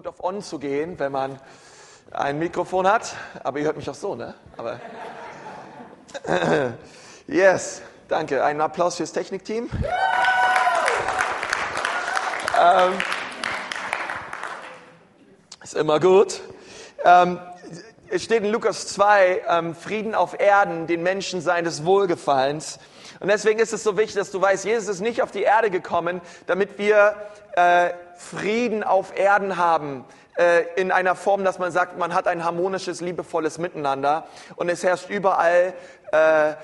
gut auf On zu gehen, wenn man ein Mikrofon hat. Aber ihr hört mich auch so, ne? Aber yes, danke. Einen Applaus fürs Technikteam. ähm, ist immer gut. Ähm, es steht in Lukas 2, ähm, Frieden auf Erden, den Menschen seines Wohlgefallens. Und deswegen ist es so wichtig, dass du weißt, Jesus ist nicht auf die Erde gekommen, damit wir äh, Frieden auf Erden haben äh, in einer Form, dass man sagt, man hat ein harmonisches, liebevolles Miteinander. Und es herrscht überall äh,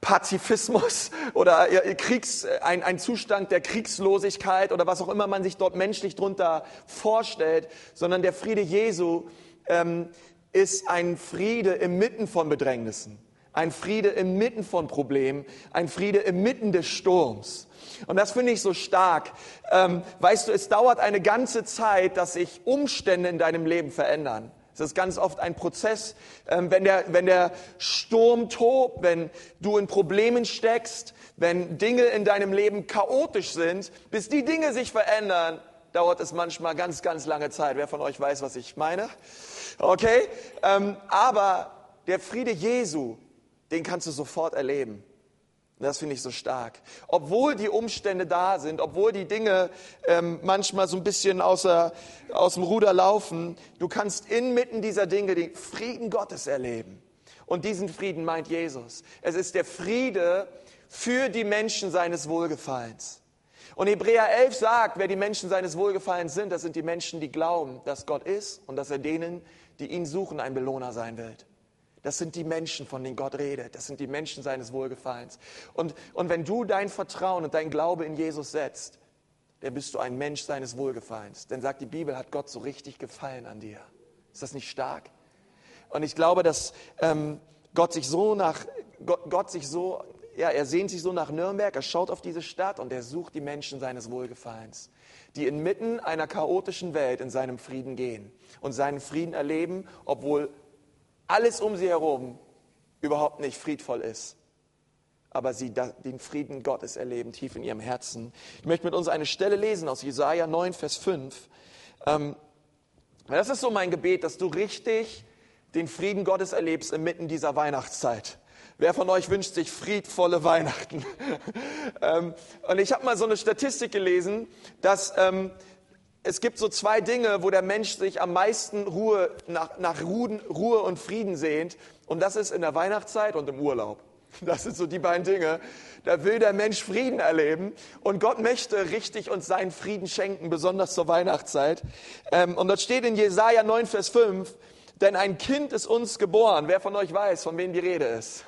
Pazifismus oder Kriegs, ein, ein Zustand der Kriegslosigkeit oder was auch immer man sich dort menschlich drunter vorstellt, sondern der Friede Jesu ähm, ist ein Friede inmitten von Bedrängnissen, ein Friede inmitten von Problemen, ein Friede inmitten des Sturms. Und das finde ich so stark. Ähm, weißt du, es dauert eine ganze Zeit, dass sich Umstände in deinem Leben verändern. Es ist ganz oft ein Prozess, ähm, wenn, der, wenn der Sturm tobt, wenn du in Problemen steckst, wenn Dinge in deinem Leben chaotisch sind, bis die Dinge sich verändern, dauert es manchmal ganz, ganz lange Zeit. Wer von euch weiß, was ich meine? Okay? Ähm, aber der Friede Jesu, den kannst du sofort erleben. Das finde ich so stark. Obwohl die Umstände da sind, obwohl die Dinge ähm, manchmal so ein bisschen außer, aus dem Ruder laufen, du kannst inmitten dieser Dinge den Frieden Gottes erleben. Und diesen Frieden meint Jesus. Es ist der Friede für die Menschen seines Wohlgefallens. Und Hebräer 11 sagt, wer die Menschen seines Wohlgefallens sind, das sind die Menschen, die glauben, dass Gott ist und dass er denen, die ihn suchen, ein Belohner sein wird. Das sind die Menschen, von denen Gott redet. Das sind die Menschen seines Wohlgefallens. Und, und wenn du dein Vertrauen und dein Glaube in Jesus setzt, dann bist du ein Mensch seines Wohlgefallens. Denn sagt die Bibel, hat Gott so richtig gefallen an dir. Ist das nicht stark? Und ich glaube, dass ähm, Gott sich so nach, Gott, Gott sich so, ja, er sehnt sich so nach Nürnberg, er schaut auf diese Stadt und er sucht die Menschen seines Wohlgefallens, die inmitten einer chaotischen Welt in seinem Frieden gehen und seinen Frieden erleben, obwohl alles um sie herum überhaupt nicht friedvoll ist. Aber sie den Frieden Gottes erleben tief in ihrem Herzen. Ich möchte mit uns eine Stelle lesen aus Jesaja 9, Vers 5. Ähm, das ist so mein Gebet, dass du richtig den Frieden Gottes erlebst inmitten dieser Weihnachtszeit. Wer von euch wünscht sich friedvolle Weihnachten? ähm, und ich habe mal so eine Statistik gelesen, dass ähm, es gibt so zwei Dinge, wo der Mensch sich am meisten Ruhe, nach, nach Ruhe und Frieden sehnt. Und das ist in der Weihnachtszeit und im Urlaub. Das sind so die beiden Dinge. Da will der Mensch Frieden erleben. Und Gott möchte richtig uns seinen Frieden schenken, besonders zur Weihnachtszeit. Ähm, und das steht in Jesaja 9, Vers 5. Denn ein Kind ist uns geboren. Wer von euch weiß, von wem die Rede ist?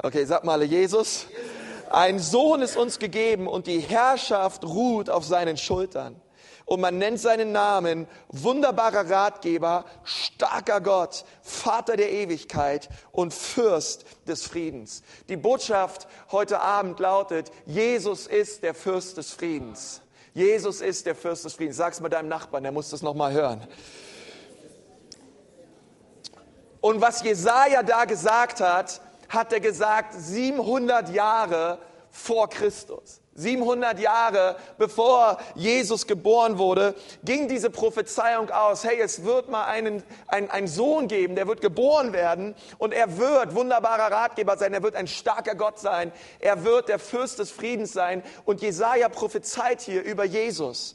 Okay, sag mal, Jesus. Ein Sohn ist uns gegeben und die Herrschaft ruht auf seinen Schultern und man nennt seinen Namen wunderbarer Ratgeber, starker Gott, Vater der Ewigkeit und Fürst des Friedens. Die Botschaft heute Abend lautet, Jesus ist der Fürst des Friedens. Jesus ist der Fürst des Friedens. Sag's mal deinem Nachbarn, der muss das nochmal hören. Und was Jesaja da gesagt hat, hat er gesagt 700 Jahre vor Christus. 700 Jahre bevor Jesus geboren wurde, ging diese Prophezeiung aus, hey, es wird mal einen, ein, einen Sohn geben, der wird geboren werden und er wird wunderbarer Ratgeber sein, er wird ein starker Gott sein, er wird der Fürst des Friedens sein und Jesaja prophezeit hier über Jesus.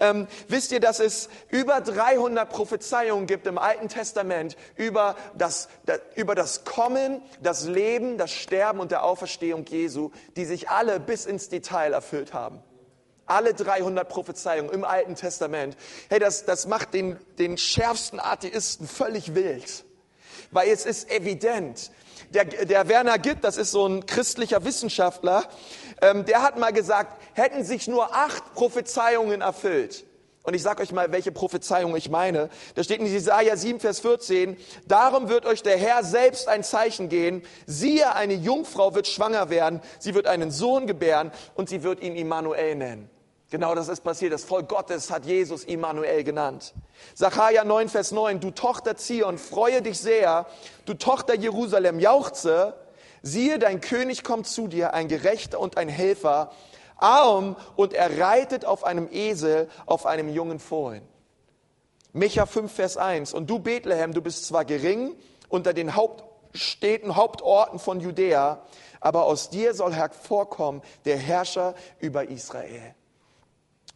Ähm, wisst ihr, dass es über 300 Prophezeiungen gibt im Alten Testament über das, das, über das Kommen, das Leben, das Sterben und der Auferstehung Jesu, die sich alle bis ins Detail erfüllt haben. Alle 300 Prophezeiungen im Alten Testament. Hey, das, das macht den, den schärfsten Atheisten völlig wild. Weil es ist evident. Der, der Werner Gitt, das ist so ein christlicher Wissenschaftler, ähm, der hat mal gesagt, hätten sich nur acht Prophezeiungen erfüllt. Und ich sage euch mal, welche Prophezeiung ich meine. Da steht in Jesaja 7, Vers 14, darum wird euch der Herr selbst ein Zeichen gehen. Siehe, eine Jungfrau wird schwanger werden, sie wird einen Sohn gebären und sie wird ihn Immanuel nennen. Genau das ist passiert. Das Volk Gottes hat Jesus Immanuel genannt. Sacharja 9, Vers 9, du Tochter Zion, freue dich sehr, du Tochter Jerusalem, jauchze, Siehe, dein König kommt zu dir, ein Gerechter und ein Helfer, arm und er reitet auf einem Esel, auf einem jungen Fohlen. Micha 5, Vers 1. Und du, Bethlehem, du bist zwar gering unter den Hauptstädten, Hauptorten von Judäa, aber aus dir soll hervorkommen der Herrscher über Israel.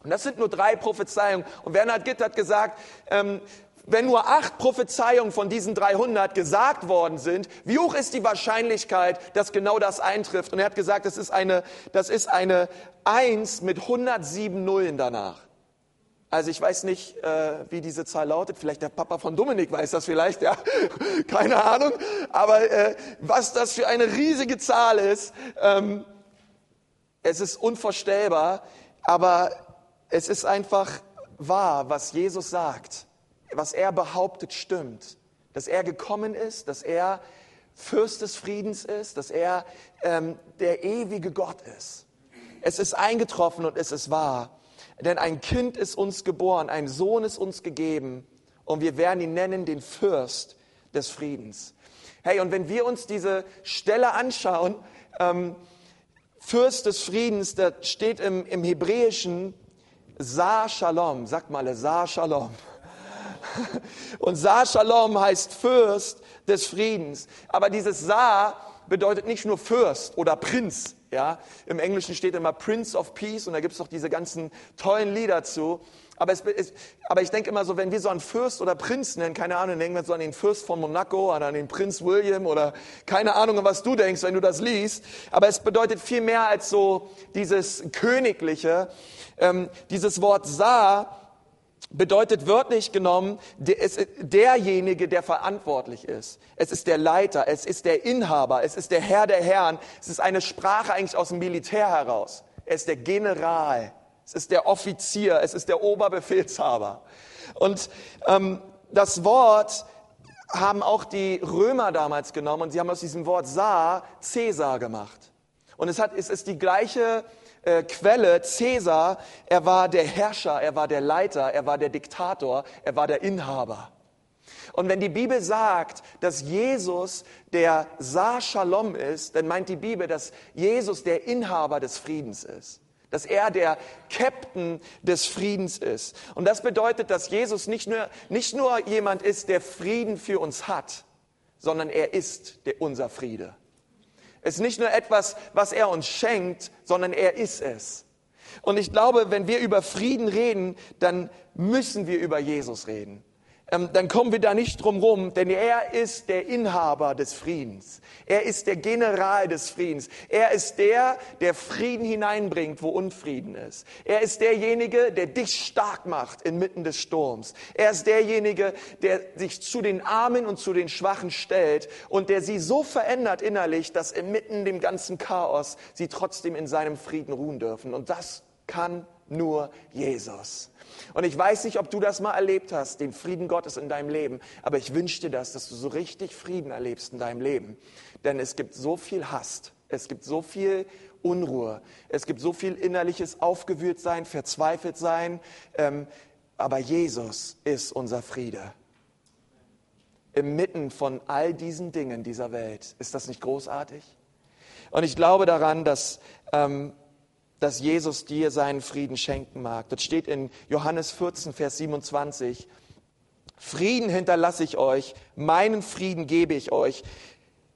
Und das sind nur drei Prophezeiungen. Und Bernhard Gitt hat gesagt, ähm, wenn nur acht Prophezeiungen von diesen 300 gesagt worden sind, wie hoch ist die Wahrscheinlichkeit, dass genau das eintrifft? Und er hat gesagt, das ist eine, das ist eine Eins mit 107 Nullen danach. Also ich weiß nicht, äh, wie diese Zahl lautet. Vielleicht der Papa von Dominik weiß das vielleicht, ja. Keine Ahnung. Aber äh, was das für eine riesige Zahl ist, ähm, es ist unvorstellbar. Aber es ist einfach wahr, was Jesus sagt was er behauptet, stimmt. Dass er gekommen ist, dass er Fürst des Friedens ist, dass er ähm, der ewige Gott ist. Es ist eingetroffen und es ist wahr. Denn ein Kind ist uns geboren, ein Sohn ist uns gegeben und wir werden ihn nennen den Fürst des Friedens. Hey, und wenn wir uns diese Stelle anschauen, ähm, Fürst des Friedens, da steht im, im Hebräischen Sa Shalom, sagt mal Sa Shalom. Und Sa Shalom heißt Fürst des Friedens. Aber dieses Sa bedeutet nicht nur Fürst oder Prinz. Ja, Im Englischen steht immer Prince of Peace und da gibt es doch diese ganzen tollen Lieder zu. Aber, es, es, aber ich denke immer so, wenn wir so einen Fürst oder Prinz nennen, keine Ahnung, denken wir so an den Fürst von Monaco oder an den Prinz William oder keine Ahnung, was du denkst, wenn du das liest. Aber es bedeutet viel mehr als so dieses Königliche. Ähm, dieses Wort Sa bedeutet wörtlich genommen, es ist derjenige, der verantwortlich ist. Es ist der Leiter, es ist der Inhaber, es ist der Herr der Herren. Es ist eine Sprache eigentlich aus dem Militär heraus. Er ist der General, es ist der Offizier, es ist der Oberbefehlshaber. Und ähm, das Wort haben auch die Römer damals genommen und sie haben aus diesem Wort Saar Cäsar gemacht. Und es, hat, es ist die gleiche äh, Quelle, Cäsar, er war der Herrscher, er war der Leiter, er war der Diktator, er war der Inhaber. Und wenn die Bibel sagt, dass Jesus der Sa Shalom ist, dann meint die Bibel, dass Jesus der Inhaber des Friedens ist. Dass er der Captain des Friedens ist. Und das bedeutet, dass Jesus nicht nur, nicht nur jemand ist, der Frieden für uns hat, sondern er ist der, unser Friede. Es ist nicht nur etwas, was er uns schenkt, sondern er ist es. Und ich glaube, wenn wir über Frieden reden, dann müssen wir über Jesus reden dann kommen wir da nicht drum rum, denn er ist der Inhaber des Friedens. Er ist der General des Friedens. Er ist der, der Frieden hineinbringt, wo Unfrieden ist. Er ist derjenige, der dich stark macht inmitten des Sturms. Er ist derjenige, der sich zu den Armen und zu den Schwachen stellt und der sie so verändert innerlich, dass inmitten dem ganzen Chaos sie trotzdem in seinem Frieden ruhen dürfen. Und das kann nur Jesus. Und ich weiß nicht, ob du das mal erlebt hast, den Frieden Gottes in deinem Leben, aber ich wünsche dir das, dass du so richtig Frieden erlebst in deinem Leben. Denn es gibt so viel Hass, es gibt so viel Unruhe, es gibt so viel innerliches Aufgewühltsein, Verzweifeltsein, ähm, aber Jesus ist unser Friede. Inmitten von all diesen Dingen dieser Welt. Ist das nicht großartig? Und ich glaube daran, dass ähm, dass Jesus dir seinen Frieden schenken mag. Das steht in Johannes 14, Vers 27. Frieden hinterlasse ich euch, meinen Frieden gebe ich euch.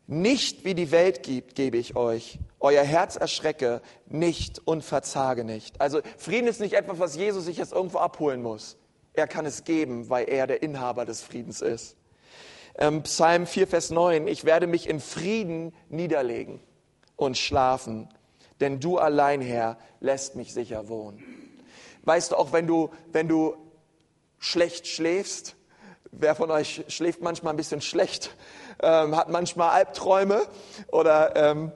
Nicht wie die Welt gibt, gebe ich euch. Euer Herz erschrecke nicht und verzage nicht. Also Frieden ist nicht etwas, was Jesus sich jetzt irgendwo abholen muss. Er kann es geben, weil er der Inhaber des Friedens ist. Ähm, Psalm 4, Vers 9. Ich werde mich in Frieden niederlegen und schlafen denn du allein, Herr, lässt mich sicher wohnen. Weißt du, auch wenn du, wenn du schlecht schläfst, wer von euch schläft manchmal ein bisschen schlecht, ähm, hat manchmal Albträume oder ähm,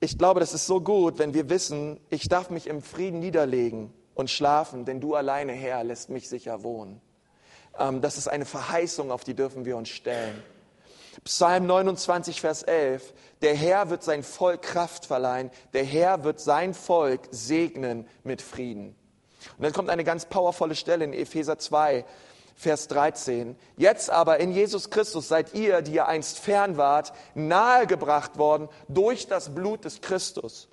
ich glaube, das ist so gut, wenn wir wissen, ich darf mich im Frieden niederlegen und schlafen, denn du alleine, Herr, lässt mich sicher wohnen. Ähm, das ist eine Verheißung, auf die dürfen wir uns stellen. Psalm 29, Vers 11. Der Herr wird sein Volk Kraft verleihen. Der Herr wird sein Volk segnen mit Frieden. Und dann kommt eine ganz powervolle Stelle in Epheser 2, Vers 13. Jetzt aber in Jesus Christus seid ihr, die ihr einst fern wart, nahegebracht worden durch das Blut des Christus.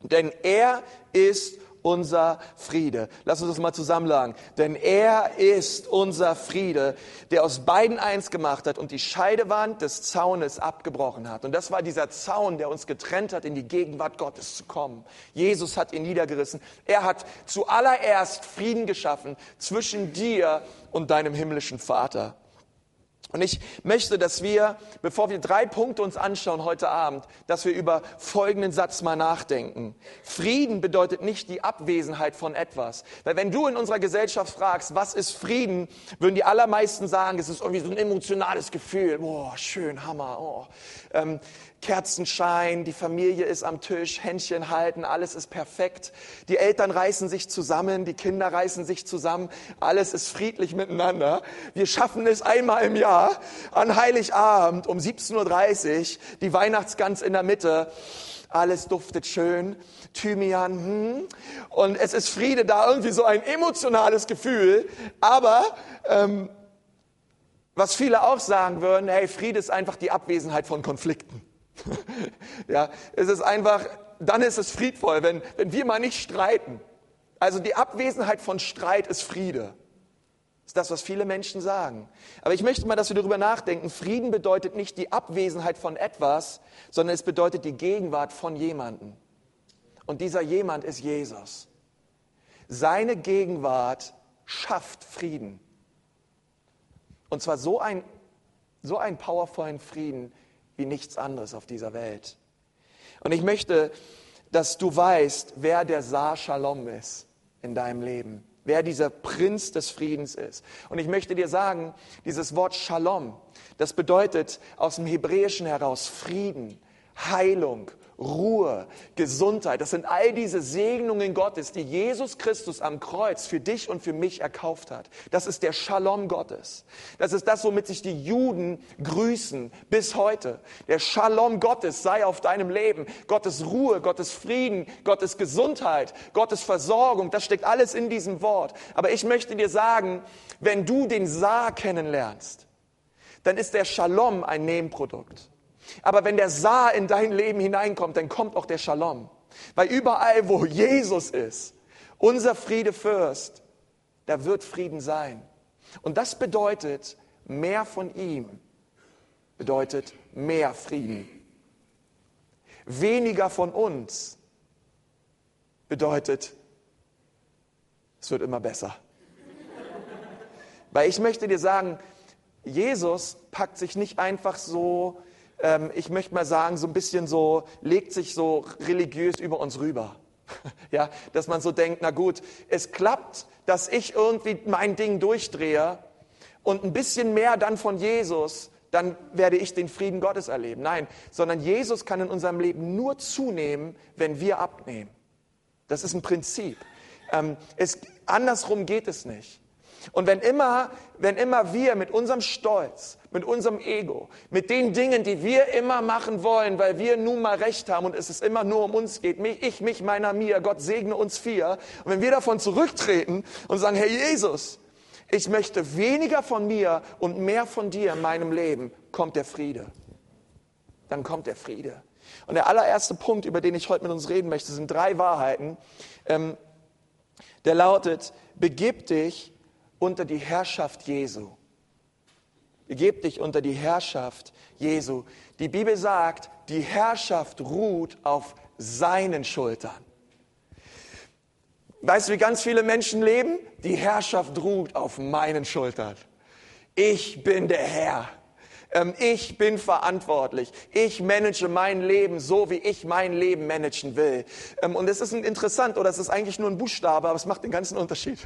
Denn er ist unser Friede. Lass uns das mal zusammenlagen. Denn er ist unser Friede, der aus beiden eins gemacht hat und die Scheidewand des Zaunes abgebrochen hat. Und das war dieser Zaun, der uns getrennt hat, in die Gegenwart Gottes zu kommen. Jesus hat ihn niedergerissen. Er hat zuallererst Frieden geschaffen zwischen dir und deinem himmlischen Vater. Und ich möchte, dass wir, bevor wir drei Punkte uns anschauen heute Abend, dass wir über folgenden Satz mal nachdenken. Frieden bedeutet nicht die Abwesenheit von etwas. Weil wenn du in unserer Gesellschaft fragst, was ist Frieden, würden die allermeisten sagen, es ist irgendwie so ein emotionales Gefühl. Boah, schön, Hammer. Oh. Ähm, Kerzenschein, die Familie ist am Tisch, Händchen halten, alles ist perfekt. Die Eltern reißen sich zusammen, die Kinder reißen sich zusammen, alles ist friedlich miteinander. Wir schaffen es einmal im Jahr an Heiligabend um 17.30 Uhr, die Weihnachtsgans in der Mitte. Alles duftet schön, Thymian, hm. und es ist Friede da, irgendwie so ein emotionales Gefühl. Aber ähm, was viele auch sagen würden, hey, Friede ist einfach die Abwesenheit von Konflikten. ja, es ist einfach, dann ist es friedvoll, wenn, wenn wir mal nicht streiten. Also die Abwesenheit von Streit ist Friede. Ist das, was viele Menschen sagen. Aber ich möchte mal, dass wir darüber nachdenken. Frieden bedeutet nicht die Abwesenheit von etwas, sondern es bedeutet die Gegenwart von jemandem. Und dieser jemand ist Jesus. Seine Gegenwart schafft Frieden. Und zwar so ein, so einen powervollen Frieden, wie nichts anderes auf dieser Welt. Und ich möchte, dass du weißt, wer der Saar Shalom ist in deinem Leben, wer dieser Prinz des Friedens ist. Und ich möchte dir sagen, dieses Wort Shalom, das bedeutet aus dem Hebräischen heraus Frieden, Heilung, Ruhe, Gesundheit. Das sind all diese Segnungen Gottes, die Jesus Christus am Kreuz für dich und für mich erkauft hat. Das ist der Shalom Gottes. Das ist das, womit sich die Juden grüßen bis heute. Der Shalom Gottes sei auf deinem Leben. Gottes Ruhe, Gottes Frieden, Gottes Gesundheit, Gottes Versorgung. Das steckt alles in diesem Wort. Aber ich möchte dir sagen, wenn du den Saar kennenlernst, dann ist der Shalom ein Nebenprodukt. Aber wenn der Saar in dein Leben hineinkommt, dann kommt auch der Shalom. Weil überall, wo Jesus ist, unser Friedefürst, da wird Frieden sein. Und das bedeutet, mehr von ihm bedeutet mehr Frieden. Weniger von uns bedeutet, es wird immer besser. Weil ich möchte dir sagen, Jesus packt sich nicht einfach so ähm, ich möchte mal sagen, so ein bisschen so, legt sich so religiös über uns rüber. Ja, dass man so denkt, na gut, es klappt, dass ich irgendwie mein Ding durchdrehe und ein bisschen mehr dann von Jesus, dann werde ich den Frieden Gottes erleben. Nein, sondern Jesus kann in unserem Leben nur zunehmen, wenn wir abnehmen. Das ist ein Prinzip. Ähm, es, andersrum geht es nicht. Und wenn immer, wenn immer wir mit unserem Stolz, mit unserem Ego, mit den Dingen, die wir immer machen wollen, weil wir nun mal Recht haben und es ist immer nur um uns geht, mich, ich, mich, meiner, mir, Gott segne uns vier. Und wenn wir davon zurücktreten und sagen, Herr Jesus, ich möchte weniger von mir und mehr von dir in meinem Leben, kommt der Friede. Dann kommt der Friede. Und der allererste Punkt, über den ich heute mit uns reden möchte, sind drei Wahrheiten. Ähm, der lautet, begib dich unter die Herrschaft Jesu. Begib dich unter die Herrschaft Jesu. Die Bibel sagt, die Herrschaft ruht auf seinen Schultern. Weißt du, wie ganz viele Menschen leben? Die Herrschaft ruht auf meinen Schultern. Ich bin der Herr. Ähm, ich bin verantwortlich. Ich manage mein Leben so, wie ich mein Leben managen will. Ähm, und es ist interessant, oder es ist eigentlich nur ein Buchstabe, aber es macht den ganzen Unterschied.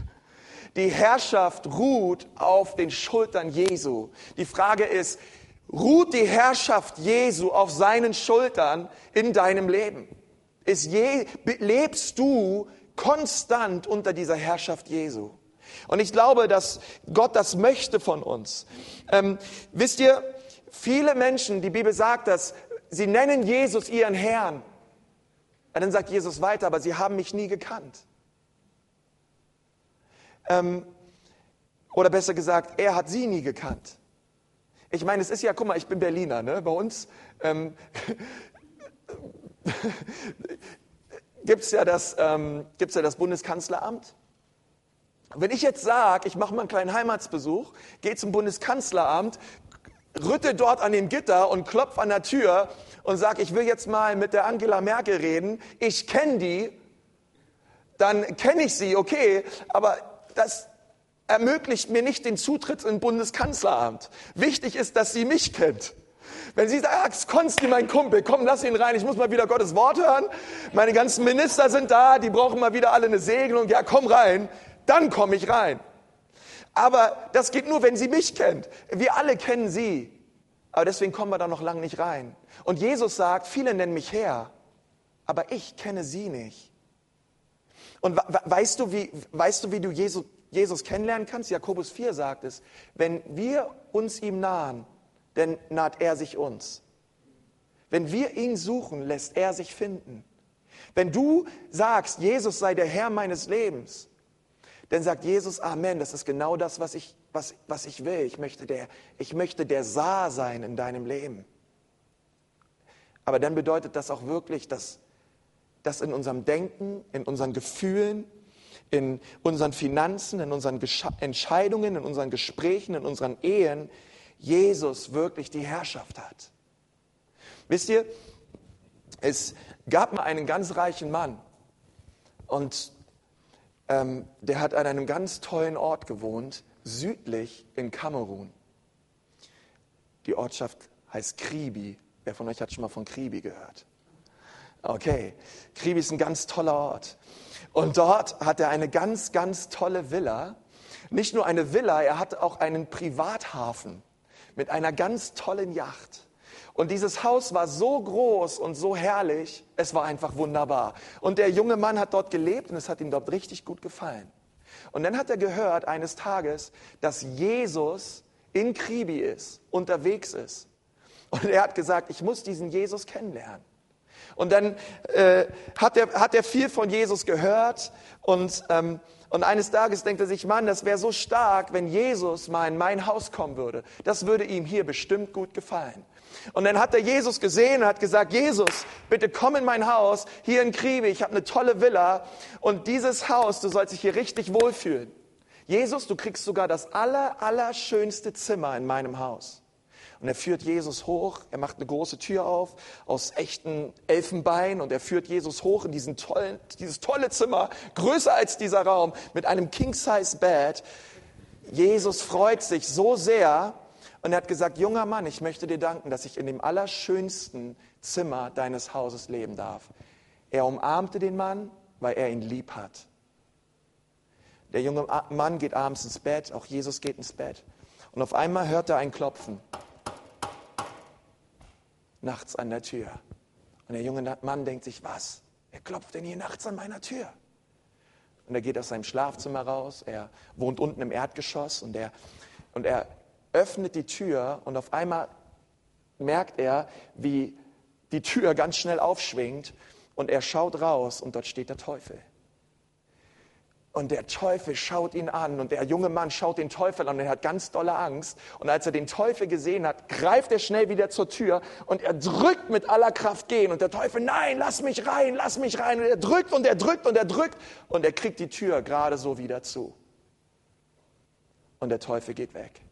Die Herrschaft ruht auf den Schultern Jesu. Die Frage ist, ruht die Herrschaft Jesu auf seinen Schultern in deinem Leben? Ist je, lebst du konstant unter dieser Herrschaft Jesu? Und ich glaube, dass Gott das möchte von uns. Ähm, wisst ihr, viele Menschen, die Bibel sagt das, sie nennen Jesus ihren Herrn. Und dann sagt Jesus weiter, aber sie haben mich nie gekannt. Ähm, oder besser gesagt, er hat sie nie gekannt. Ich meine, es ist ja, guck mal, ich bin Berliner, ne? Bei uns, ähm, gibt es ja, das, ähm, ja das Bundeskanzleramt. Wenn ich jetzt sage, ich mache mal einen kleinen Heimatsbesuch, gehe zum Bundeskanzleramt, rütte dort an dem Gitter und klopfe an der Tür und sage, ich will jetzt mal mit der Angela Merkel reden, ich kenne die, dann kenne ich sie, okay, aber das ermöglicht mir nicht den Zutritt im Bundeskanzleramt. Wichtig ist, dass sie mich kennt. Wenn sie sagt, Konsti, mein Kumpel, komm, lass ihn rein, ich muss mal wieder Gottes Wort hören. Meine ganzen Minister sind da, die brauchen mal wieder alle eine Segelung. Ja, komm rein, dann komme ich rein. Aber das geht nur, wenn sie mich kennt. Wir alle kennen sie. Aber deswegen kommen wir da noch lange nicht rein. Und Jesus sagt, viele nennen mich Herr, aber ich kenne sie nicht. Und weißt du, wie, weißt du, wie du Jesus, Jesus kennenlernen kannst? Jakobus 4 sagt es, wenn wir uns ihm nahen, dann naht er sich uns. Wenn wir ihn suchen, lässt er sich finden. Wenn du sagst, Jesus sei der Herr meines Lebens, dann sagt Jesus, Amen, das ist genau das, was ich, was, was ich will. Ich möchte, der, ich möchte der Saar sein in deinem Leben. Aber dann bedeutet das auch wirklich, dass, dass in unserem Denken, in unseren Gefühlen, in unseren Finanzen, in unseren Entscheidungen, in unseren Gesprächen, in unseren Ehen Jesus wirklich die Herrschaft hat. Wisst ihr, es gab mal einen ganz reichen Mann und ähm, der hat an einem ganz tollen Ort gewohnt, südlich in Kamerun. Die Ortschaft heißt Kribi. Wer von euch hat schon mal von Kribi gehört? Okay, Kribi ist ein ganz toller Ort. Und dort hat er eine ganz, ganz tolle Villa. Nicht nur eine Villa, er hat auch einen Privathafen mit einer ganz tollen Yacht. Und dieses Haus war so groß und so herrlich, es war einfach wunderbar. Und der junge Mann hat dort gelebt und es hat ihm dort richtig gut gefallen. Und dann hat er gehört eines Tages, dass Jesus in Kribi ist, unterwegs ist. Und er hat gesagt, ich muss diesen Jesus kennenlernen. Und dann äh, hat, er, hat er viel von Jesus gehört und, ähm, und eines Tages denkt er sich, Mann, das wäre so stark, wenn Jesus mal in mein Haus kommen würde. Das würde ihm hier bestimmt gut gefallen. Und dann hat er Jesus gesehen und hat gesagt, Jesus, bitte komm in mein Haus, hier in Kriebe, ich habe eine tolle Villa und dieses Haus, du sollst dich hier richtig wohlfühlen. Jesus, du kriegst sogar das aller, allerschönste Zimmer in meinem Haus. Und er führt Jesus hoch, er macht eine große Tür auf aus echten Elfenbein und er führt Jesus hoch in diesen tollen, dieses tolle Zimmer, größer als dieser Raum, mit einem King-Size-Bed. Jesus freut sich so sehr, und er hat gesagt, junger Mann, ich möchte dir danken, dass ich in dem allerschönsten Zimmer deines Hauses leben darf. Er umarmte den Mann, weil er ihn lieb hat. Der junge Mann geht abends ins Bett, auch Jesus geht ins Bett. Und auf einmal hört er ein Klopfen. Nachts an der Tür. Und der junge Mann denkt sich, was? Wer klopft denn hier nachts an meiner Tür? Und er geht aus seinem Schlafzimmer raus. Er wohnt unten im Erdgeschoss und er, und er öffnet die Tür und auf einmal merkt er, wie die Tür ganz schnell aufschwingt und er schaut raus und dort steht der Teufel. Und der Teufel schaut ihn an und der junge Mann schaut den Teufel an und er hat ganz dolle Angst. Und als er den Teufel gesehen hat, greift er schnell wieder zur Tür und er drückt mit aller Kraft gehen. Und der Teufel, nein, lass mich rein, lass mich rein. Und er drückt und er drückt und er drückt und er kriegt die Tür gerade so wieder zu. Und der Teufel geht weg.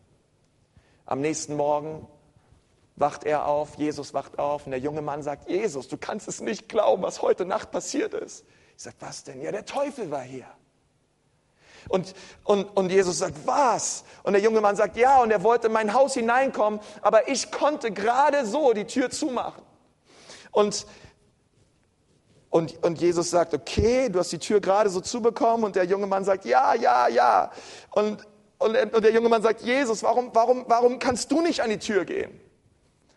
Am nächsten Morgen wacht er auf, Jesus wacht auf und der junge Mann sagt, Jesus, du kannst es nicht glauben, was heute Nacht passiert ist. Ich sage, was denn? Ja, der Teufel war hier. Und, und, und Jesus sagt, was? Und der junge Mann sagt, ja, und er wollte in mein Haus hineinkommen, aber ich konnte gerade so die Tür zumachen. Und, und, und Jesus sagt, okay, du hast die Tür gerade so zubekommen. Und der junge Mann sagt, ja, ja, ja. Und und, und der junge Mann sagt, Jesus, warum, warum, warum kannst du nicht an die Tür gehen?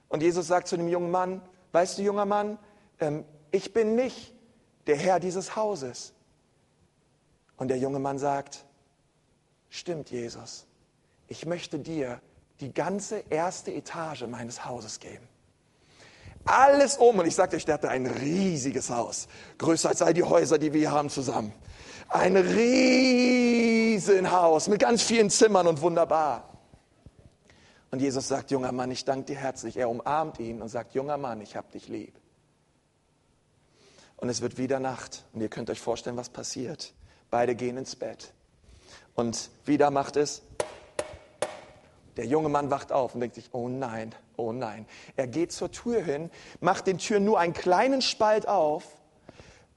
Und Jesus sagt zu dem jungen Mann, weißt du, junger Mann, ähm, ich bin nicht der Herr dieses Hauses. Und der junge Mann sagt, stimmt, Jesus, ich möchte dir die ganze erste Etage meines Hauses geben. Alles um. Und ich sagte euch, der hatte ein riesiges Haus. Größer als all die Häuser, die wir hier haben zusammen. Ein Riesenhaus mit ganz vielen Zimmern und wunderbar. Und Jesus sagt, junger Mann, ich danke dir herzlich. Er umarmt ihn und sagt, junger Mann, ich hab dich lieb. Und es wird wieder Nacht. Und ihr könnt euch vorstellen, was passiert. Beide gehen ins Bett. Und wieder macht es. Der junge Mann wacht auf und denkt sich, oh nein, oh nein. Er geht zur Tür hin, macht den Tür nur einen kleinen Spalt auf,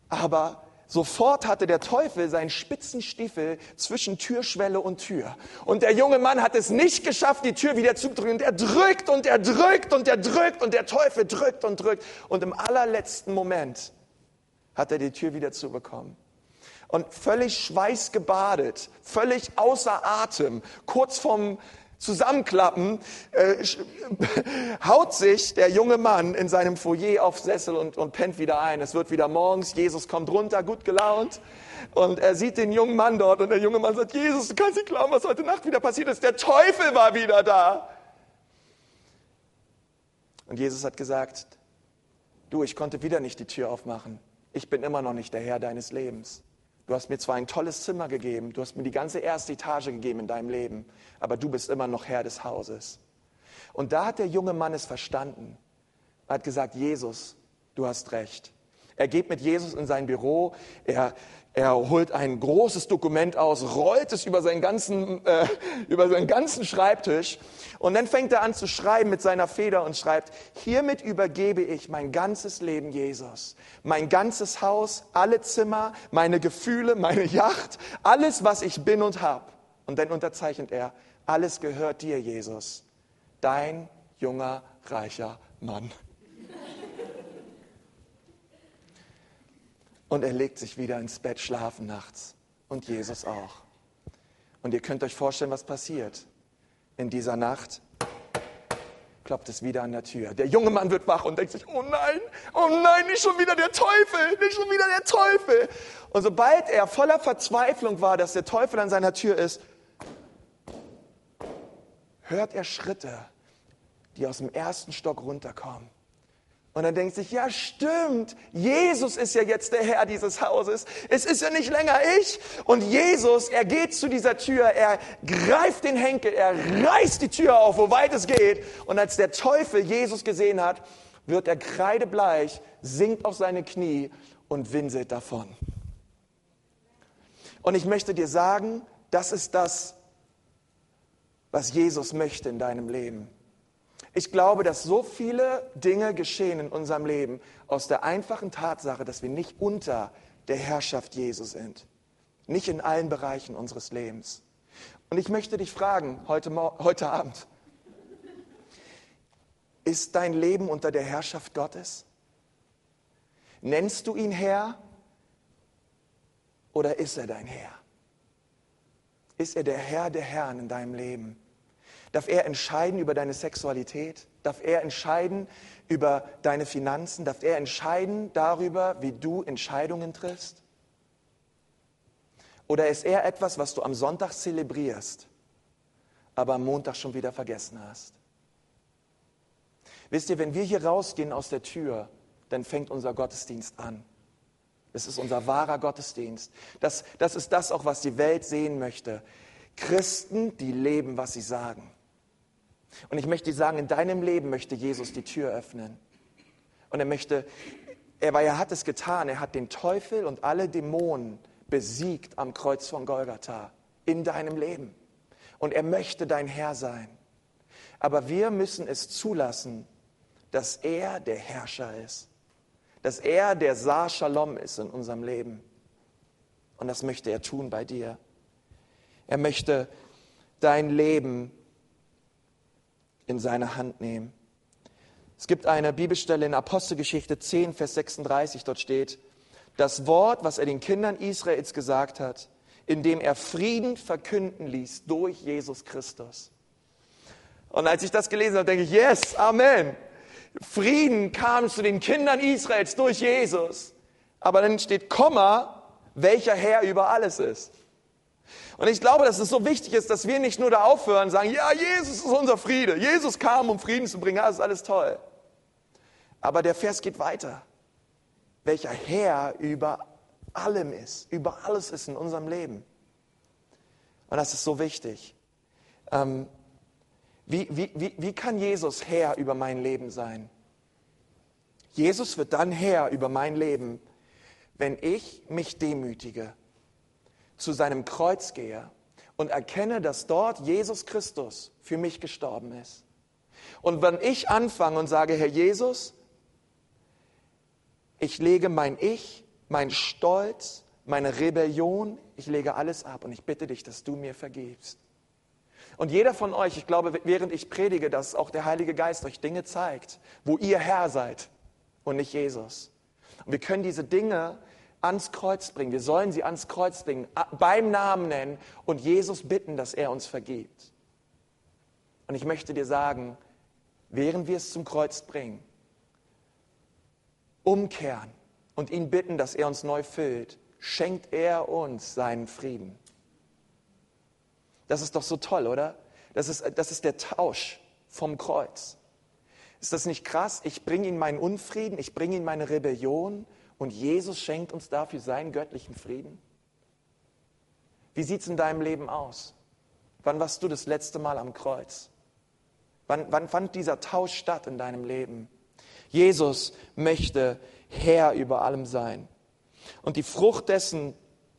aber Sofort hatte der Teufel seinen spitzen Stiefel zwischen Türschwelle und Tür. Und der junge Mann hat es nicht geschafft, die Tür wieder zuzudrücken. Und er drückt und er drückt und er drückt und der Teufel drückt und drückt. Und im allerletzten Moment hat er die Tür wieder zubekommen. Und völlig schweißgebadet, völlig außer Atem, kurz vorm Zusammenklappen, äh, haut sich der junge Mann in seinem Foyer auf Sessel und, und pennt wieder ein. Es wird wieder morgens, Jesus kommt runter, gut gelaunt. Und er sieht den jungen Mann dort und der junge Mann sagt, Jesus, du kannst nicht glauben, was heute Nacht wieder passiert ist. Der Teufel war wieder da. Und Jesus hat gesagt, du, ich konnte wieder nicht die Tür aufmachen. Ich bin immer noch nicht der Herr deines Lebens. Du hast mir zwar ein tolles Zimmer gegeben, du hast mir die ganze erste Etage gegeben in deinem Leben, aber du bist immer noch Herr des Hauses. Und da hat der junge Mann es verstanden. Er hat gesagt, Jesus, du hast recht. Er geht mit Jesus in sein Büro, er er holt ein großes Dokument aus, rollt es über seinen ganzen, äh, über seinen ganzen Schreibtisch und dann fängt er an zu schreiben mit seiner Feder und schreibt, hiermit übergebe ich mein ganzes Leben Jesus. Mein ganzes Haus, alle Zimmer, meine Gefühle, meine Yacht, alles, was ich bin und hab. Und dann unterzeichnet er, alles gehört dir, Jesus. Dein junger, reicher Mann. Und er legt sich wieder ins Bett schlafen nachts. Und Jesus auch. Und ihr könnt euch vorstellen, was passiert. In dieser Nacht klopft es wieder an der Tür. Der junge Mann wird wach und denkt sich, oh nein, oh nein, nicht schon wieder der Teufel, nicht schon wieder der Teufel. Und sobald er voller Verzweiflung war, dass der Teufel an seiner Tür ist, hört er Schritte, die aus dem ersten Stock runterkommen. Und dann denkt sich, ja stimmt, Jesus ist ja jetzt der Herr dieses Hauses. Es ist ja nicht länger ich. Und Jesus, er geht zu dieser Tür, er greift den Henkel, er reißt die Tür auf, wo weit es geht. Und als der Teufel Jesus gesehen hat, wird er kreidebleich, sinkt auf seine Knie und winselt davon. Und ich möchte dir sagen, das ist das, was Jesus möchte in deinem Leben. Ich glaube, dass so viele Dinge geschehen in unserem Leben aus der einfachen Tatsache, dass wir nicht unter der Herrschaft Jesu sind. Nicht in allen Bereichen unseres Lebens. Und ich möchte dich fragen, heute, heute Abend, ist dein Leben unter der Herrschaft Gottes? Nennst du ihn Herr oder ist er dein Herr? Ist er der Herr der Herren in deinem Leben? Darf er entscheiden über deine Sexualität? Darf er entscheiden über deine Finanzen? Darf er entscheiden darüber, wie du Entscheidungen triffst? Oder ist er etwas, was du am Sonntag zelebrierst, aber am Montag schon wieder vergessen hast? Wisst ihr, wenn wir hier rausgehen aus der Tür, dann fängt unser Gottesdienst an. Es ist unser wahrer Gottesdienst. Das, das ist das auch, was die Welt sehen möchte. Christen, die leben, was sie sagen. Und ich möchte dir sagen, in deinem Leben möchte Jesus die Tür öffnen. Und er möchte, er, weil er hat es getan, er hat den Teufel und alle Dämonen besiegt am Kreuz von Golgatha in deinem Leben. Und er möchte dein Herr sein. Aber wir müssen es zulassen, dass er der Herrscher ist. Dass er der Saar Shalom ist in unserem Leben. Und das möchte er tun bei dir. Er möchte dein Leben in seine Hand nehmen. Es gibt eine Bibelstelle in Apostelgeschichte 10, Vers 36, dort steht, das Wort, was er den Kindern Israels gesagt hat, indem er Frieden verkünden ließ durch Jesus Christus. Und als ich das gelesen habe, denke ich, yes, Amen. Frieden kam zu den Kindern Israels durch Jesus. Aber dann steht Komma, welcher Herr über alles ist. Und ich glaube, dass es so wichtig ist, dass wir nicht nur da aufhören und sagen, ja, Jesus ist unser Friede. Jesus kam, um Frieden zu bringen. Ja, das ist alles toll. Aber der Vers geht weiter. Welcher Herr über allem ist, über alles ist in unserem Leben. Und das ist so wichtig. Ähm, wie, wie, wie, wie kann Jesus Herr über mein Leben sein? Jesus wird dann Herr über mein Leben, wenn ich mich demütige, zu seinem Kreuz gehe und erkenne, dass dort Jesus Christus für mich gestorben ist. Und wenn ich anfange und sage, Herr Jesus, ich lege mein Ich, mein Stolz, meine Rebellion, ich lege alles ab und ich bitte dich, dass du mir vergibst. Und jeder von euch, ich glaube, während ich predige, dass auch der Heilige Geist euch Dinge zeigt, wo ihr Herr seid und nicht Jesus. Und wir können diese Dinge ans Kreuz bringen. Wir sollen sie ans Kreuz bringen, beim Namen nennen und Jesus bitten, dass er uns vergibt. Und ich möchte dir sagen, während wir es zum Kreuz bringen, umkehren und ihn bitten, dass er uns neu füllt, schenkt er uns seinen Frieden. Das ist doch so toll, oder? Das ist, das ist der Tausch vom Kreuz. Ist das nicht krass? Ich bringe ihm meinen Unfrieden, ich bringe ihm meine Rebellion und Jesus schenkt uns dafür seinen göttlichen Frieden. Wie sieht es in deinem Leben aus? Wann warst du das letzte Mal am Kreuz? Wann, wann fand dieser Tausch statt in deinem Leben? Jesus möchte Herr über allem sein. Und die Frucht dessen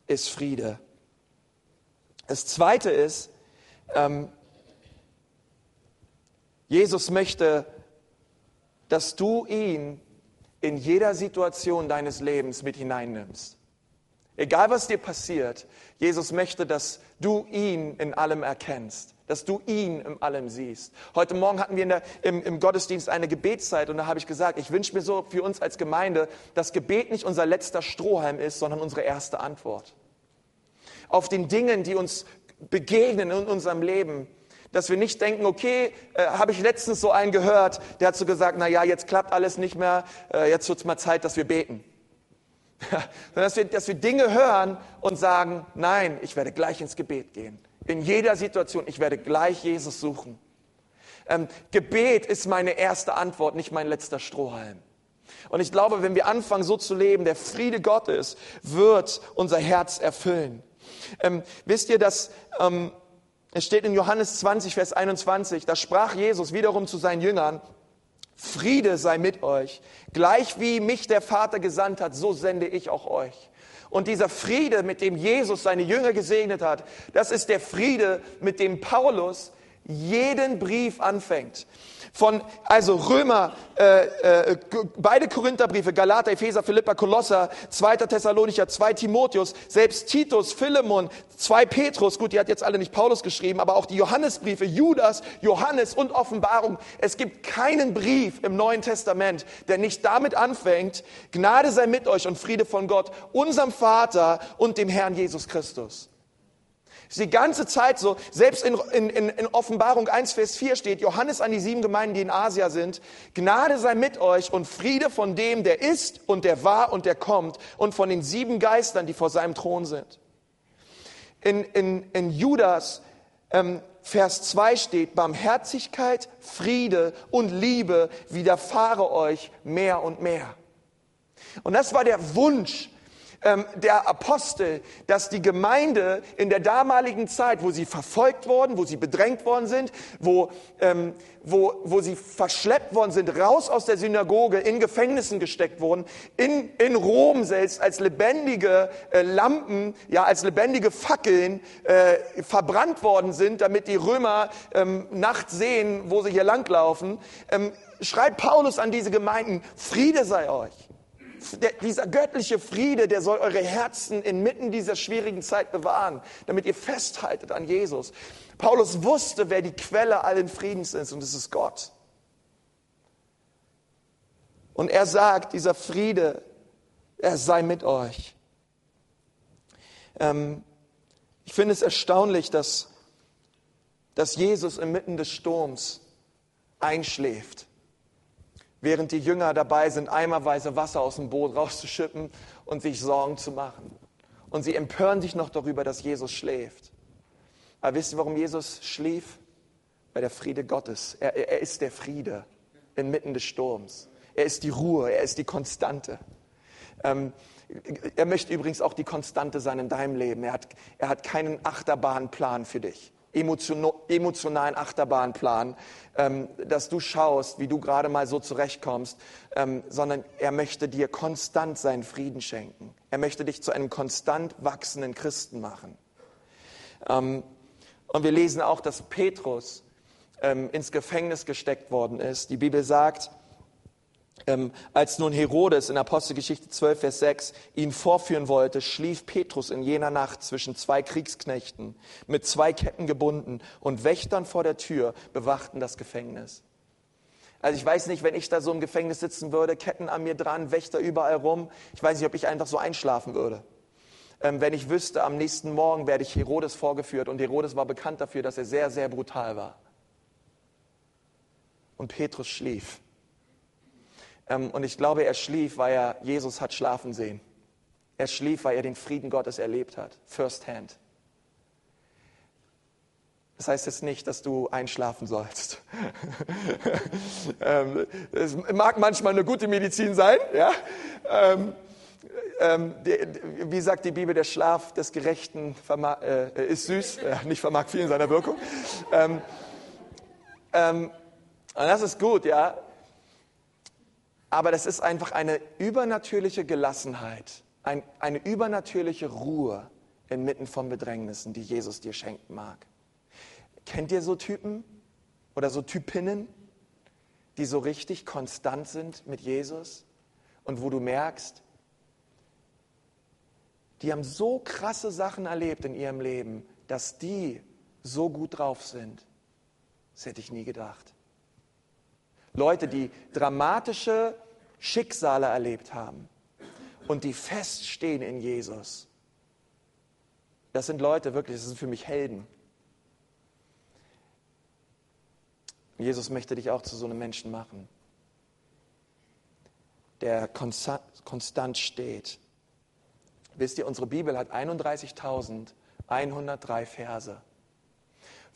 ist Friede. Das Zweite ist, ähm, Jesus möchte, dass du ihn in jeder Situation deines Lebens mit hineinnimmst. Egal was dir passiert, Jesus möchte, dass du ihn in allem erkennst, dass du ihn in allem siehst. Heute Morgen hatten wir der, im, im, Gottesdienst eine Gebetszeit und da habe ich gesagt, ich wünsche mir so für uns als Gemeinde, dass Gebet nicht unser letzter Strohhalm ist, sondern unsere erste Antwort. Auf den Dingen, die uns begegnen in unserem Leben, dass wir nicht denken, okay, äh, habe ich letztens so einen gehört, der hat so gesagt, na ja, jetzt klappt alles nicht mehr, äh, jetzt wird es mal Zeit, dass wir beten. dass, wir, dass wir Dinge hören und sagen, nein, ich werde gleich ins Gebet gehen. In jeder Situation, ich werde gleich Jesus suchen. Ähm, Gebet ist meine erste Antwort, nicht mein letzter Strohhalm. Und ich glaube, wenn wir anfangen, so zu leben, der Friede Gottes wird unser Herz erfüllen. Ähm, wisst ihr, dass ähm, es steht in Johannes 20, Vers 21, da sprach Jesus wiederum zu seinen Jüngern, Friede sei mit euch. Gleich wie mich der Vater gesandt hat, so sende ich auch euch. Und dieser Friede, mit dem Jesus seine Jünger gesegnet hat, das ist der Friede, mit dem Paulus jeden Brief anfängt. Von, also Römer, äh, äh, beide Korintherbriefe, Galater, Epheser, Philippa, Kolosser, 2. Thessalonicher, 2 Timotheus, selbst Titus, Philemon, 2 Petrus, gut, die hat jetzt alle nicht Paulus geschrieben, aber auch die Johannesbriefe, Judas, Johannes und Offenbarung. Es gibt keinen Brief im Neuen Testament, der nicht damit anfängt, Gnade sei mit euch und Friede von Gott, unserem Vater und dem Herrn Jesus Christus ist die ganze Zeit so, selbst in, in, in Offenbarung 1, Vers 4 steht, Johannes an die sieben Gemeinden, die in Asia sind, Gnade sei mit euch und Friede von dem, der ist und der war und der kommt und von den sieben Geistern, die vor seinem Thron sind. In, in, in Judas ähm, Vers 2 steht, Barmherzigkeit, Friede und Liebe widerfahre euch mehr und mehr. Und das war der Wunsch ähm, der Apostel, dass die Gemeinde in der damaligen Zeit, wo sie verfolgt worden, wo sie bedrängt worden sind, wo, ähm, wo, wo sie verschleppt worden sind, raus aus der Synagoge, in Gefängnissen gesteckt wurden, in, in Rom selbst als lebendige äh, Lampen, ja, als lebendige Fackeln äh, verbrannt worden sind, damit die Römer ähm, nachts sehen, wo sie hier langlaufen, ähm, schreibt Paulus an diese Gemeinden, Friede sei euch der, dieser göttliche Friede, der soll eure Herzen inmitten dieser schwierigen Zeit bewahren, damit ihr festhaltet an Jesus. Paulus wusste, wer die Quelle allen Friedens ist, und es ist Gott. Und er sagt, dieser Friede, er sei mit euch. Ähm, ich finde es erstaunlich, dass, dass Jesus inmitten des Sturms einschläft während die Jünger dabei sind, eimerweise Wasser aus dem Boot rauszuschippen und sich Sorgen zu machen. Und sie empören sich noch darüber, dass Jesus schläft. Aber wisst ihr, warum Jesus schlief? Bei der Friede Gottes. Er, er ist der Friede inmitten des Sturms. Er ist die Ruhe, er ist die Konstante. Ähm, er möchte übrigens auch die Konstante sein in deinem Leben. Er hat, er hat keinen Achterbahnplan für dich. Emotionalen Achterbahnplan, ähm, dass du schaust, wie du gerade mal so zurechtkommst, ähm, sondern er möchte dir konstant seinen Frieden schenken. Er möchte dich zu einem konstant wachsenden Christen machen. Ähm, und wir lesen auch, dass Petrus ins Gefängnis gesteckt worden ist. Die Bibel sagt, ähm, als nun Herodes in Apostelgeschichte 12, Vers 6 ihn vorführen wollte, schlief Petrus in jener Nacht zwischen zwei Kriegsknechten, mit zwei Ketten gebunden und Wächtern vor der Tür bewachten das Gefängnis. Also ich weiß nicht, wenn ich da so im Gefängnis sitzen würde, Ketten an mir dran, Wächter überall rum, ich weiß nicht, ob ich einfach so einschlafen würde. Ähm, wenn ich wüsste, am nächsten Morgen werde ich Herodes vorgeführt und Herodes war bekannt dafür, dass er sehr, sehr brutal war. Und Petrus schlief. Ähm, und ich glaube, er schlief, weil er Jesus hat schlafen sehen. Er schlief, weil er den Frieden Gottes erlebt hat, first hand. Das heißt jetzt nicht, dass du einschlafen sollst. Ähm, es mag manchmal eine gute Medizin sein, ja. Ähm, wie sagt die Bibel, der Schlaf des Gerechten äh, ist süß, nicht vermag viel in seiner Wirkung. und das ist gut, ja. Aber das ist einfach eine übernatürliche Gelassenheit, ein, eine übernatürliche Ruhe inmitten von Bedrängnissen, die Jesus dir schenken mag. Kennt ihr so Typen oder so Typinnen, die so richtig konstant sind mit Jesus und wo du merkst, die haben so krasse Sachen erlebt in ihrem Leben, dass die so gut drauf sind. Das hätte ich nie gedacht. Leute, die dramatische Schicksale erlebt haben und die feststehen in Jesus. Das sind Leute wirklich, das sind für mich Helden. Jesus möchte dich auch zu so einem Menschen machen, der konstant steht. Wisst ihr, unsere Bibel hat 31.103 Verse.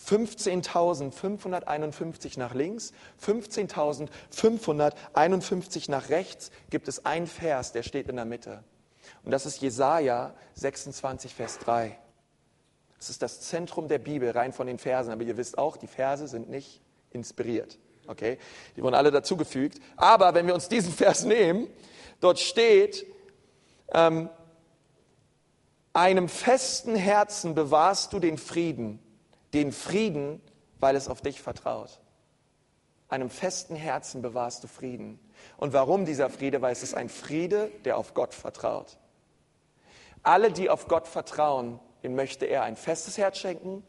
15.551 nach links, 15.551 nach rechts gibt es einen Vers, der steht in der Mitte. Und das ist Jesaja 26, Vers 3. Das ist das Zentrum der Bibel, rein von den Versen. Aber ihr wisst auch, die Verse sind nicht inspiriert. Okay? Die wurden alle dazugefügt. Aber wenn wir uns diesen Vers nehmen, dort steht, ähm, einem festen Herzen bewahrst du den Frieden den Frieden, weil es auf dich vertraut. Einem festen Herzen bewahrst du Frieden. Und warum dieser Friede? Weil es ist ein Friede, der auf Gott vertraut. Alle, die auf Gott vertrauen, denen möchte er ein festes Herz schenken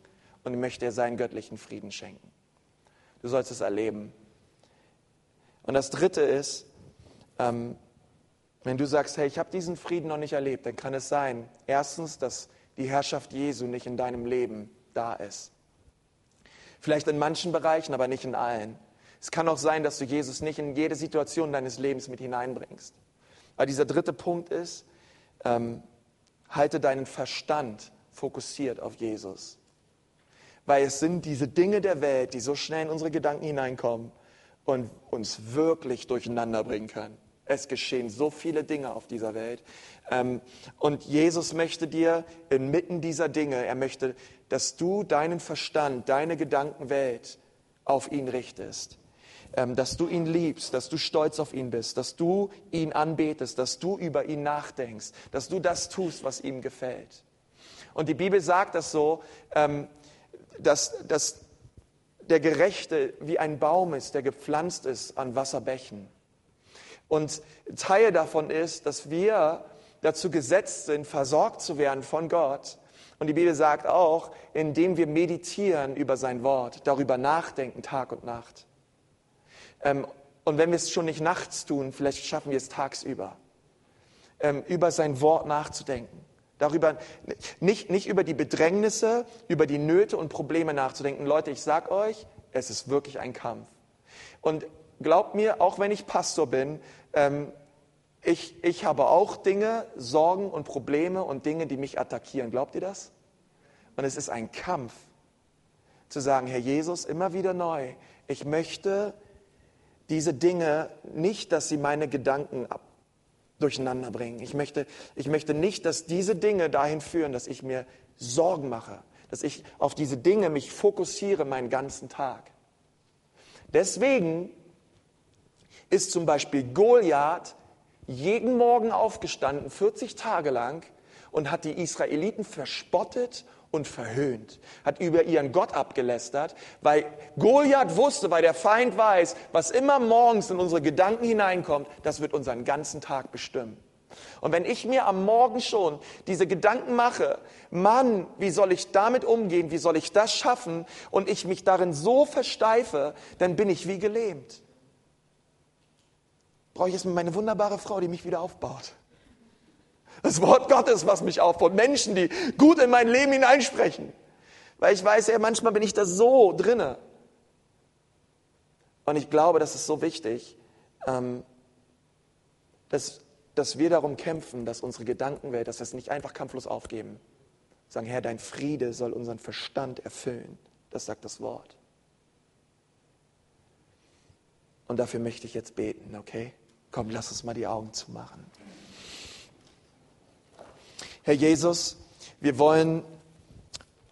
und ihm möchte er seinen göttlichen Frieden schenken. Du sollst es erleben. Und das Dritte ist, ähm, wenn du sagst, hey, ich habe diesen Frieden noch nicht erlebt, dann kann es sein, erstens, dass die Herrschaft Jesu nicht in deinem Leben da ist. Vielleicht in manchen Bereichen, aber nicht in allen. Es kann auch sein, dass du Jesus nicht in jede Situation deines Lebens mit hineinbringst. Aber dieser dritte Punkt ist, ähm, halte deinen Verstand fokussiert auf Jesus. Weil es sind diese Dinge der Welt, die so schnell in unsere Gedanken hineinkommen und uns wirklich durcheinander bringen können. Es geschehen so viele Dinge auf dieser Welt. Ähm, und Jesus möchte dir inmitten dieser Dinge, er möchte, dass du deinen Verstand, deine Gedankenwelt auf ihn richtest. Ähm, dass du ihn liebst, dass du stolz auf ihn bist, dass du ihn anbetest, dass du über ihn nachdenkst, dass du das tust, was ihm gefällt. Und die Bibel sagt das so, ähm, dass, dass der Gerechte wie ein Baum ist, der gepflanzt ist an Wasserbächen. Und Teil davon ist, dass wir dazu gesetzt sind, versorgt zu werden von Gott. Und die Bibel sagt auch, indem wir meditieren über sein Wort, darüber nachdenken Tag und Nacht. Ähm, und wenn wir es schon nicht nachts tun, vielleicht schaffen wir es tagsüber, ähm, über sein Wort nachzudenken. Darüber, nicht, nicht über die Bedrängnisse, über die Nöte und Probleme nachzudenken. Leute, ich sag euch, es ist wirklich ein Kampf. Und glaubt mir, auch wenn ich Pastor bin, ähm, ich, ich habe auch Dinge, Sorgen und Probleme und Dinge, die mich attackieren. Glaubt ihr das? Und es ist ein Kampf, zu sagen, Herr Jesus, immer wieder neu, ich möchte diese Dinge nicht, dass sie meine Gedanken ab, durcheinander bringen. Ich möchte, ich möchte nicht, dass diese Dinge dahin führen, dass ich mir Sorgen mache, dass ich auf diese Dinge mich fokussiere meinen ganzen Tag. Deswegen ist zum Beispiel Goliath jeden Morgen aufgestanden, 40 Tage lang, und hat die Israeliten verspottet und verhöhnt, hat über ihren Gott abgelästert, weil Goliath wusste, weil der Feind weiß, was immer morgens in unsere Gedanken hineinkommt, das wird unseren ganzen Tag bestimmen. Und wenn ich mir am Morgen schon diese Gedanken mache, Mann, wie soll ich damit umgehen, wie soll ich das schaffen und ich mich darin so versteife, dann bin ich wie gelähmt. Brauche ich jetzt meine wunderbare Frau, die mich wieder aufbaut. Das Wort Gottes, was mich aufbaut. Menschen, die gut in mein Leben hineinsprechen. Weil ich weiß ja, manchmal bin ich da so drinne. Und ich glaube, das ist so wichtig, ähm, dass, dass wir darum kämpfen, dass unsere Gedankenwelt, dass wir es nicht einfach kampflos aufgeben. Sagen, Herr, dein Friede soll unseren Verstand erfüllen. Das sagt das Wort. Und dafür möchte ich jetzt beten, okay? Komm, lass uns mal die Augen zumachen. Herr Jesus, wir wollen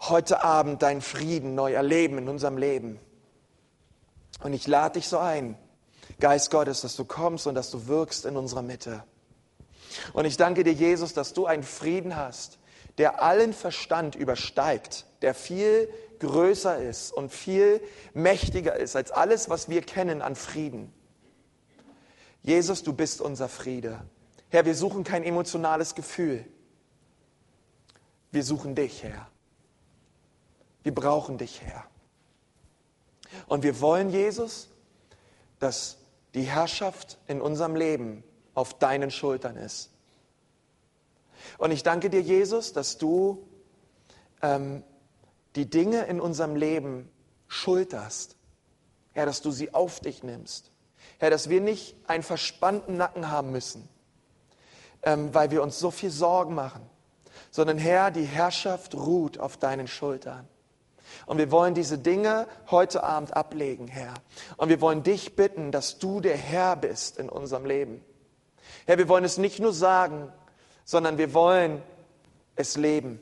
heute Abend deinen Frieden neu erleben in unserem Leben. Und ich lade dich so ein, Geist Gottes, dass du kommst und dass du wirkst in unserer Mitte. Und ich danke dir, Jesus, dass du einen Frieden hast, der allen Verstand übersteigt, der viel größer ist und viel mächtiger ist als alles, was wir kennen an Frieden. Jesus, du bist unser Friede. Herr, wir suchen kein emotionales Gefühl. Wir suchen dich, Herr. Wir brauchen dich, Herr. Und wir wollen, Jesus, dass die Herrschaft in unserem Leben auf deinen Schultern ist. Und ich danke dir, Jesus, dass du ähm, die Dinge in unserem Leben schulterst. Herr, dass du sie auf dich nimmst. Herr, dass wir nicht einen verspannten Nacken haben müssen, ähm, weil wir uns so viel Sorgen machen, sondern Herr, die Herrschaft ruht auf deinen Schultern. Und wir wollen diese Dinge heute Abend ablegen, Herr. Und wir wollen dich bitten, dass du der Herr bist in unserem Leben. Herr, wir wollen es nicht nur sagen, sondern wir wollen es leben.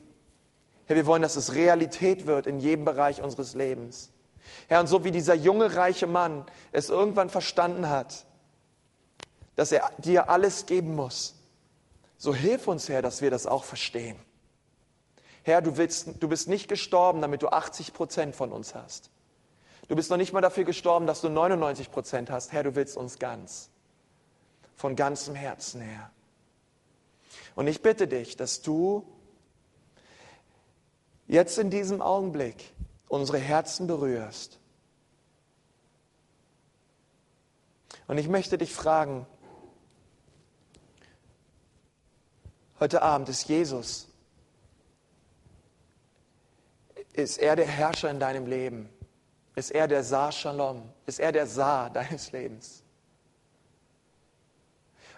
Herr, wir wollen, dass es Realität wird in jedem Bereich unseres Lebens. Herr, und so wie dieser junge, reiche Mann es irgendwann verstanden hat, dass er dir alles geben muss, so hilf uns, Herr, dass wir das auch verstehen. Herr, du, willst, du bist nicht gestorben, damit du 80 Prozent von uns hast. Du bist noch nicht mal dafür gestorben, dass du 99 Prozent hast. Herr, du willst uns ganz. Von ganzem Herzen, Herr. Und ich bitte dich, dass du jetzt in diesem Augenblick unsere Herzen berührst. Und ich möchte dich fragen, Heute Abend ist Jesus. Ist er der Herrscher in deinem Leben? Ist er der Saar Shalom? Ist er der Saar deines Lebens?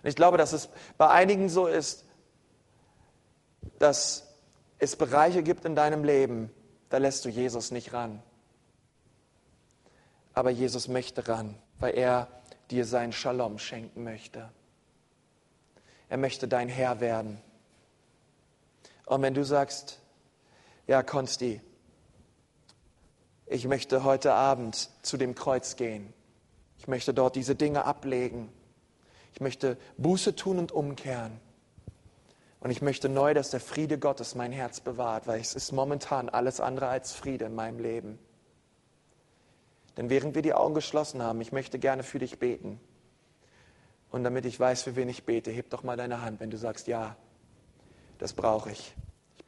Und ich glaube, dass es bei einigen so ist, dass es Bereiche gibt in deinem Leben, da lässt du Jesus nicht ran. Aber Jesus möchte ran, weil er dir sein Shalom schenken möchte. Er möchte dein Herr werden. Und wenn du sagst, ja, Konsti, ich möchte heute Abend zu dem Kreuz gehen. Ich möchte dort diese Dinge ablegen. Ich möchte Buße tun und umkehren. Und ich möchte neu, dass der Friede Gottes mein Herz bewahrt, weil es ist momentan alles andere als Friede in meinem Leben. Denn während wir die Augen geschlossen haben, ich möchte gerne für dich beten. Und damit ich weiß, für wen ich bete, heb doch mal deine Hand, wenn du sagst, ja, das brauche ich. Ich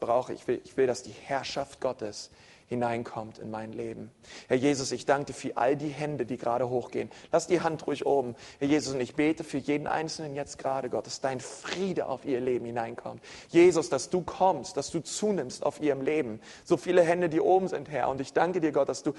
brauche, ich will, ich will, dass die Herrschaft Gottes hineinkommt in mein Leben. Herr Jesus, ich danke dir für all die Hände, die gerade hochgehen. Lass die Hand ruhig oben. Herr Jesus, und ich bete für jeden Einzelnen jetzt gerade, Gott, dass dein Friede auf ihr Leben hineinkommt. Jesus, dass du kommst, dass du zunimmst auf ihrem Leben. So viele Hände, die oben sind, Herr. Und ich danke dir, Gott, dass du,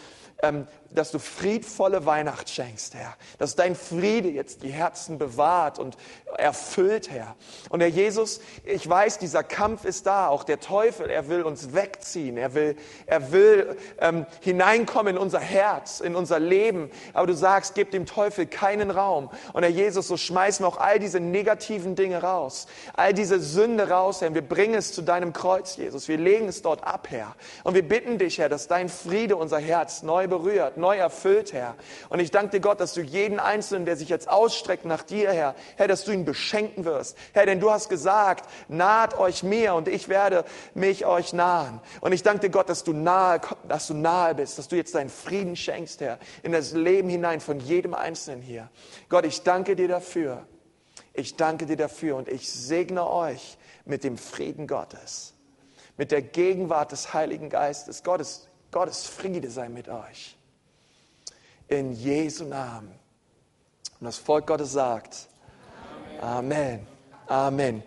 ähm, dass du friedvolle Weihnacht schenkst, Herr. Dass dein Friede jetzt die Herzen bewahrt und erfüllt, Herr. Und Herr Jesus, ich weiß, dieser Kampf ist da. Auch der Teufel, er will uns wegziehen. Er will, er will will ähm, hineinkommen in unser Herz, in unser Leben. Aber du sagst, gib dem Teufel keinen Raum. Und Herr Jesus, so schmeißen wir auch all diese negativen Dinge raus, all diese Sünde raus, Herr. Und wir bringen es zu deinem Kreuz, Jesus. Wir legen es dort ab, Herr. Und wir bitten dich, Herr, dass dein Friede unser Herz neu berührt, neu erfüllt, Herr. Und ich danke dir, Gott, dass du jeden Einzelnen, der sich jetzt ausstreckt nach dir, Herr, Herr, dass du ihn beschenken wirst. Herr, denn du hast gesagt, naht euch mir und ich werde mich euch nahen. Und ich danke dir, Gott, dass du nahe, dass du nahe bist, dass du jetzt deinen Frieden schenkst, Herr, in das Leben hinein von jedem Einzelnen hier. Gott, ich danke dir dafür. Ich danke dir dafür und ich segne euch mit dem Frieden Gottes, mit der Gegenwart des Heiligen Geistes. Gottes, Gottes Friede sei mit euch. In Jesu Namen. Und das Volk Gottes sagt, Amen. Amen. Amen.